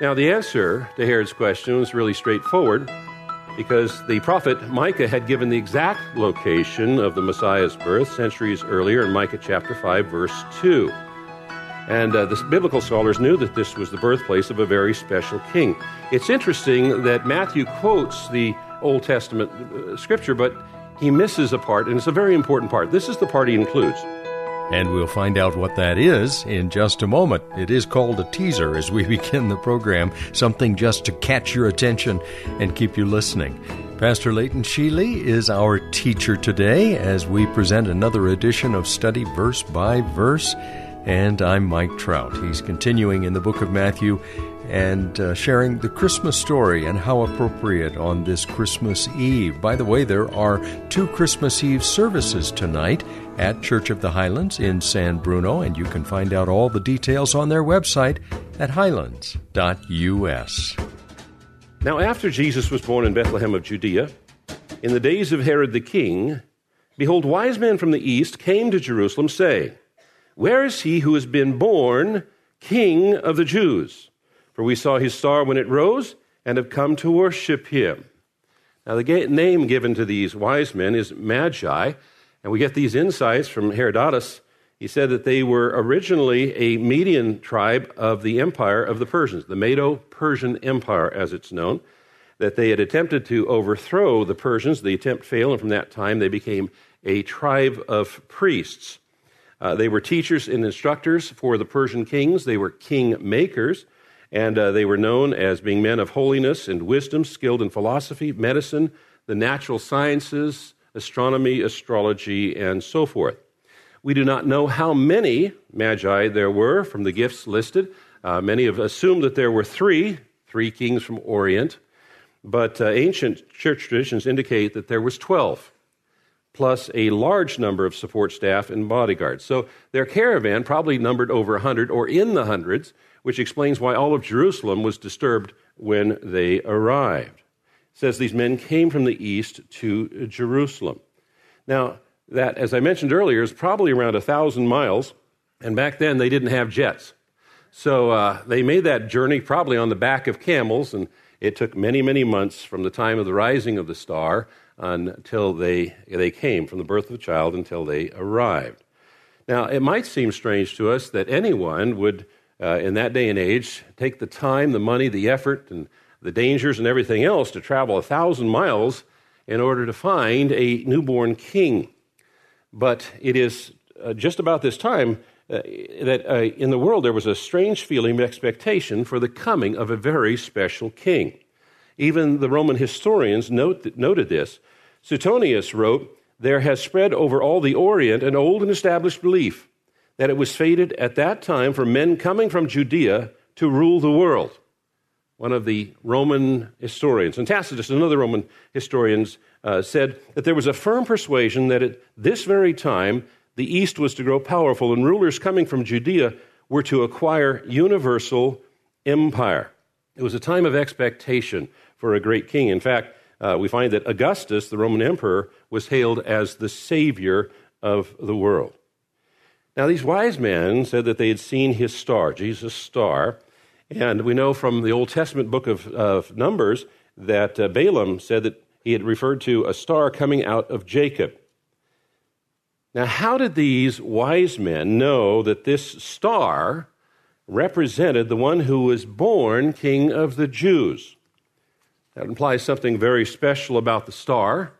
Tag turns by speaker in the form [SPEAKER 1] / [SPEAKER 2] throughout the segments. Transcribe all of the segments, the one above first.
[SPEAKER 1] Now, the answer to Herod's question was really straightforward because the prophet Micah had given the exact location of the Messiah's birth centuries earlier in Micah chapter 5, verse 2. And uh, the biblical scholars knew that this was the birthplace of a very special king. It's interesting that Matthew quotes the Old Testament uh, scripture, but he misses a part, and it's a very important part. This is the part he includes.
[SPEAKER 2] And we'll find out what that is in just a moment. It is called a teaser as we begin the program, something just to catch your attention and keep you listening. Pastor Leighton Sheely is our teacher today as we present another edition of Study Verse by Verse. And I'm Mike Trout. He's continuing in the book of Matthew and uh, sharing the Christmas story and how appropriate on this Christmas Eve. By the way, there are two Christmas Eve services tonight at Church of the Highlands in San Bruno, and you can find out all the details on their website at highlands.us.
[SPEAKER 1] Now, after Jesus was born in Bethlehem of Judea, in the days of Herod the king, behold, wise men from the east came to Jerusalem, saying, Where is he who has been born King of the Jews? For we saw his star when it rose and have come to worship him. Now, the name given to these wise men is Magi, and we get these insights from Herodotus. He said that they were originally a Median tribe of the empire of the Persians, the Medo Persian Empire, as it's known. That they had attempted to overthrow the Persians. The attempt failed, and from that time they became a tribe of priests. Uh, they were teachers and instructors for the Persian kings, they were king makers. And uh, they were known as being men of holiness and wisdom, skilled in philosophy, medicine, the natural sciences, astronomy, astrology, and so forth. We do not know how many magi there were from the gifts listed. Uh, many have assumed that there were three, three kings from Orient, but uh, ancient church traditions indicate that there was 12, plus a large number of support staff and bodyguards. So their caravan probably numbered over 100 or in the hundreds, which explains why all of Jerusalem was disturbed when they arrived. It says these men came from the east to Jerusalem. Now, that, as I mentioned earlier, is probably around a thousand miles, and back then they didn't have jets. So uh, they made that journey probably on the back of camels, and it took many, many months from the time of the rising of the star until they, they came, from the birth of the child until they arrived. Now, it might seem strange to us that anyone would uh, in that day and age take the time, the money, the effort, and the dangers and everything else to travel a thousand miles in order to find a newborn king. But it is uh, just about this time uh, that uh, in the world there was a strange feeling of expectation for the coming of a very special king. Even the Roman historians note, noted this. Suetonius wrote, There has spread over all the Orient an old and established belief that it was fated at that time for men coming from Judea to rule the world. One of the Roman historians, and Tacitus, another Roman historian, uh, said that there was a firm persuasion that at this very time the East was to grow powerful and rulers coming from Judea were to acquire universal empire. It was a time of expectation for a great king. In fact, uh, we find that Augustus, the Roman emperor, was hailed as the savior of the world. Now, these wise men said that they had seen his star, Jesus' star. And we know from the Old Testament book of, of Numbers that uh, Balaam said that he had referred to a star coming out of Jacob. Now, how did these wise men know that this star represented the one who was born king of the Jews? That implies something very special about the star.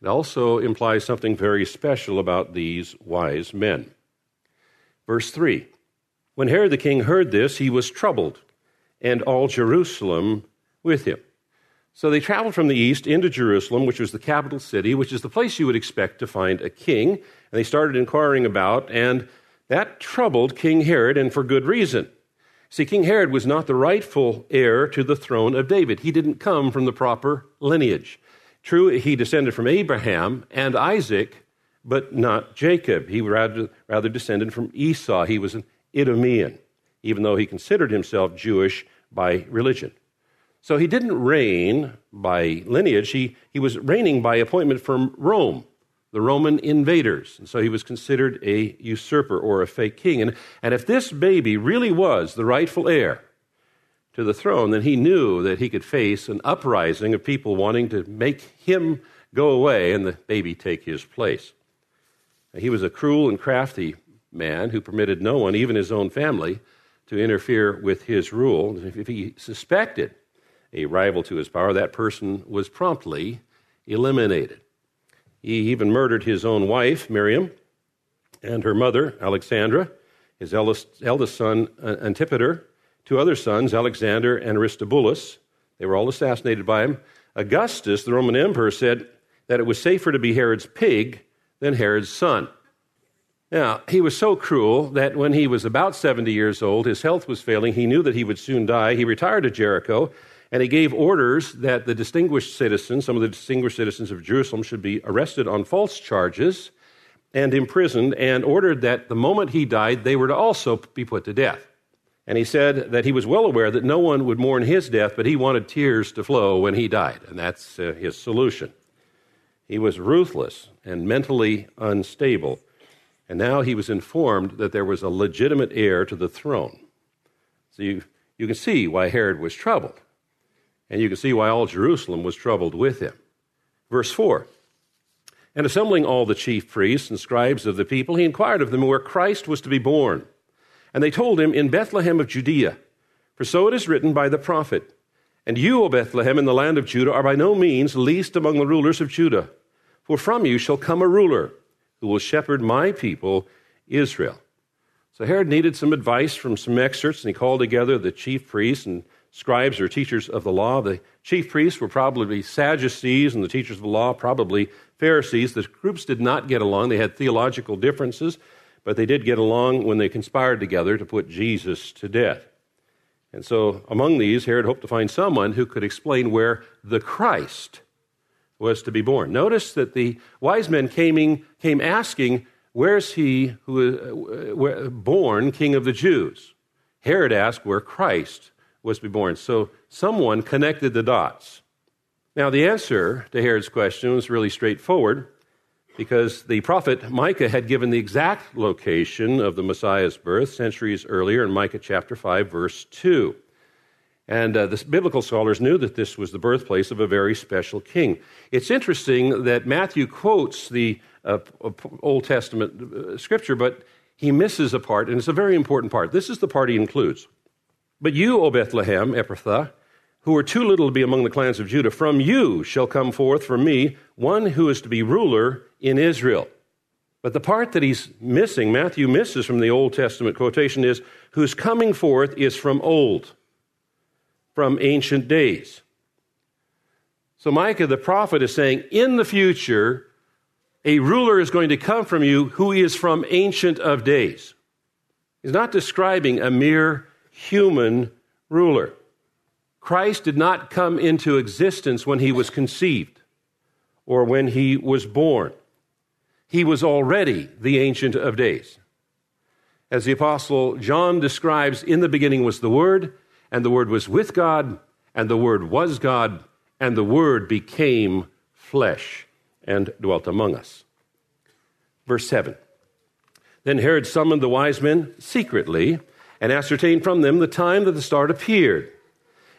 [SPEAKER 1] It also implies something very special about these wise men. Verse 3 When Herod the king heard this, he was troubled, and all Jerusalem with him. So they traveled from the east into Jerusalem, which was the capital city, which is the place you would expect to find a king. And they started inquiring about, and That troubled King Herod, and for good reason. See, King Herod was not the rightful heir to the throne of David. He didn't come from the proper lineage. True, he descended from Abraham and Isaac, but not Jacob. He rather, rather descended from Esau. He was an Idumean, even though he considered himself Jewish by religion. So he didn't reign by lineage, he, he was reigning by appointment from Rome, the Roman invaders. And so he was considered a usurper or a fake king. And, and if this baby really was the rightful heir to the throne, then he knew that he could face an uprising of people wanting to make him go away and the baby take his place. He was a cruel and crafty man who permitted no one, even his own family, to interfere with his rule. If he suspected a rival to his power, that person was promptly eliminated. He even murdered his own wife, Miriam, and her mother, Alexandra, his eldest, eldest son, uh, Antipater, two other sons, Alexander and Aristobulus. They were all assassinated by him. Augustus, the Roman emperor, said that it was safer to be Herod's pig than Herod's son. Now, he was so cruel that when he was about 70 years old, his health was failing. He knew that he would soon die. He retired to Jericho and he gave orders that the distinguished citizens, some of the distinguished citizens of Jerusalem, should be arrested on false charges and imprisoned, and ordered that the moment he died, they were to also be put to death. And he said that he was well aware that no one would mourn his death, but he wanted tears to flow when he died, and that's uh, his solution. He was ruthless and mentally unstable, and now he was informed that there was a legitimate heir to the throne. So you, you can see why Herod was troubled. And you can see why all Jerusalem was troubled with him. Verse 4 And assembling all the chief priests and scribes of the people, he inquired of them where Christ was to be born. And they told him, In Bethlehem of Judea. For so it is written by the prophet, And you, O Bethlehem, in the land of Judah, are by no means least among the rulers of Judah. For from you shall come a ruler who will shepherd my people, Israel. So Herod needed some advice from some experts, and he called together the chief priests and scribes or teachers of the law. The chief priests were probably Sadducees, and the teachers of the law probably Pharisees. The groups did not get along. They had theological differences, but they did get along when they conspired together to put Jesus to death. And so, among these, Herod hoped to find someone who could explain where the Christ was to be born. Notice that the wise men came, came asking, Where's he who was uh, born king of the Jews? Herod asked where Christ was to be born. So someone connected the dots. Now, the answer to Herod's question was really straightforward because the prophet Micah had given the exact location of the Messiah's birth centuries earlier in Micah chapter 5, verse 2. And uh, the biblical scholars knew that this was the birthplace of a very special king. It's interesting that Matthew quotes the uh, Old Testament uh, scripture, but he misses a part, and it's a very important part. This is the part he includes. But you, O Bethlehem, Ephrathah, who are too little to be among the clans of Judah, from you shall come forth from me one who is to be ruler in Israel. But the part that he's missing, Matthew misses from the Old Testament quotation, is whose coming forth is from old, from ancient days. So Micah the prophet is saying, in the future, a ruler is going to come from you who is from ancient of days. He's not describing a mere human ruler. Christ did not come into existence when he was conceived or when he was born. He was already the Ancient of Days. As the Apostle John describes, in the beginning was the Word, and the Word was with God, and the Word was God, and the Word became flesh and dwelt among us. Verse 7 Then Herod summoned the wise men secretly and ascertained from them the time that the star appeared.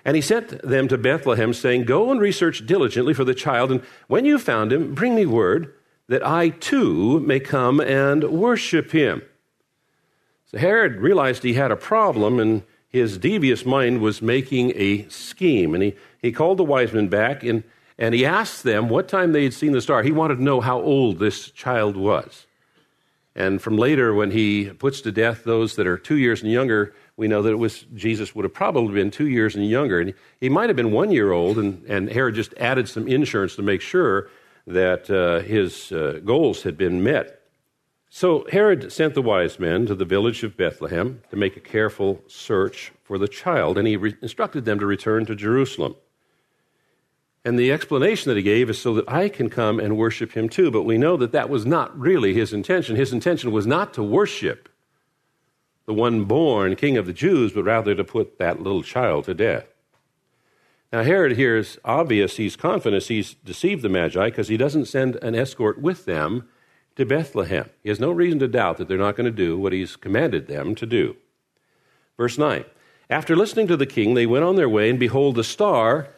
[SPEAKER 1] And he sent them to Bethlehem, saying, Go and research diligently for the child, and when you found him, bring me word that I too may come and worship him. So Herod realized he had a problem, and his devious mind was making a scheme. And he, he called the wise men back, and, and he asked them what time they had seen the star. He wanted to know how old this child was. And from later, when he puts to death those that are two years and younger, we know that it was Jesus would have probably been two years and younger. And he might have been one year old, and, and Herod just added some insurance to make sure that uh, his uh, goals had been met. So Herod sent the wise men to the village of Bethlehem to make a careful search for the child, and he re- instructed them to return to Jerusalem. And the explanation that he gave is so that I can come and worship him too. But we know that that was not really his intention. His intention was not to worship the one born king of the Jews, but rather to put that little child to death. Now, Herod here is obvious. He's confident he's deceived the Magi because he doesn't send an escort with them to Bethlehem. He has no reason to doubt that they're not going to do what he's commanded them to do. Verse 9 After listening to the king, they went on their way, and behold, the star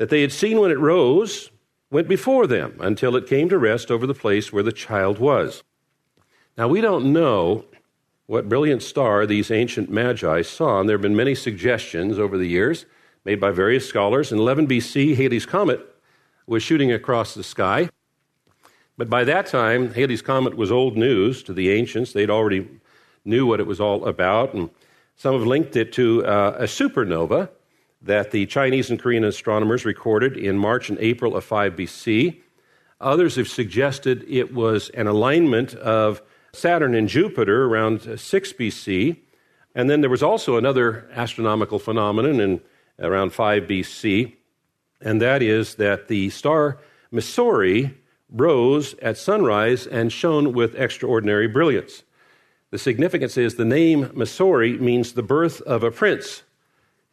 [SPEAKER 1] that they had seen when it rose went before them until it came to rest over the place where the child was. Now, we don't know what brilliant star these ancient magi saw, and there have been many suggestions over the years made by various scholars. In 11 BC, Halley's Comet was shooting across the sky. But by that time, Halley's Comet was old news to the ancients. They'd already knew what it was all about, and some have linked it to uh, a supernova that the Chinese and Korean astronomers recorded in March and April of 5 BC. Others have suggested it was an alignment of Saturn and Jupiter around 6 BC. And then there was also another astronomical phenomenon in around 5 BC, and that is that the star Messori rose at sunrise and shone with extraordinary brilliance. The significance is the name Messori means the birth of a prince.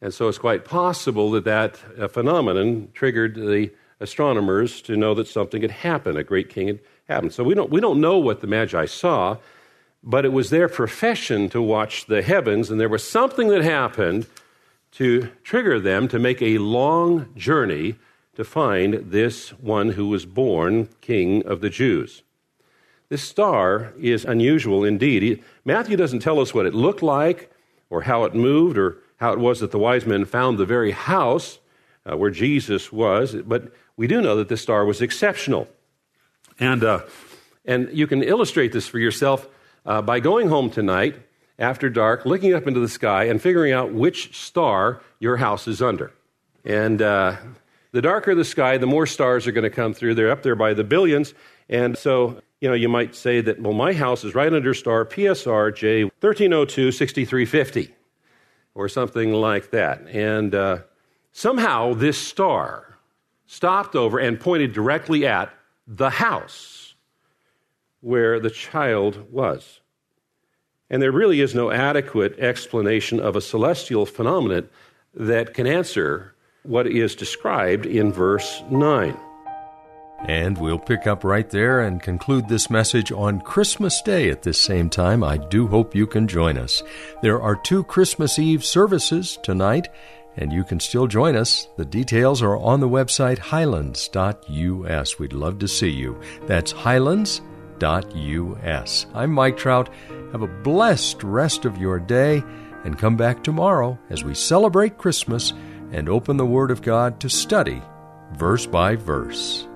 [SPEAKER 1] And so it's quite possible that that uh, phenomenon triggered the astronomers to know that something had happened, a great king had happened. So we don't, we don't know what the Magi saw, but it was their profession to watch the heavens, and there was something that happened to trigger them to make a long journey to find this one who was born king of the Jews. This star is unusual indeed. Matthew doesn't tell us what it looked like or how it moved or how it was that the wise men found the very house uh, where Jesus was, but we do know that this star was exceptional. And, uh, and you can illustrate this for yourself uh, by going home tonight after dark, looking up into the sky, and figuring out which star your house is under. And uh, the darker the sky, the more stars are going to come through. They're up there by the billions. And so, you know, you might say that, well, my house is right under star PSR J 1302 6350 or something like that. And uh, somehow this star stopped over and pointed directly at the house where the child was. And there really is no adequate explanation of a celestial phenomenon that can answer what is described in verse 9.
[SPEAKER 2] And we'll pick up right there and conclude this message on Christmas Day at this same time. I do hope you can join us. There are two Christmas Eve services tonight, and you can still join us. The details are on the website highlands.us. We'd love to see you. That's highlands.us. I'm Mike Trout. Have a blessed rest of your day, and come back tomorrow as we celebrate Christmas and open the Word of God to study verse by verse.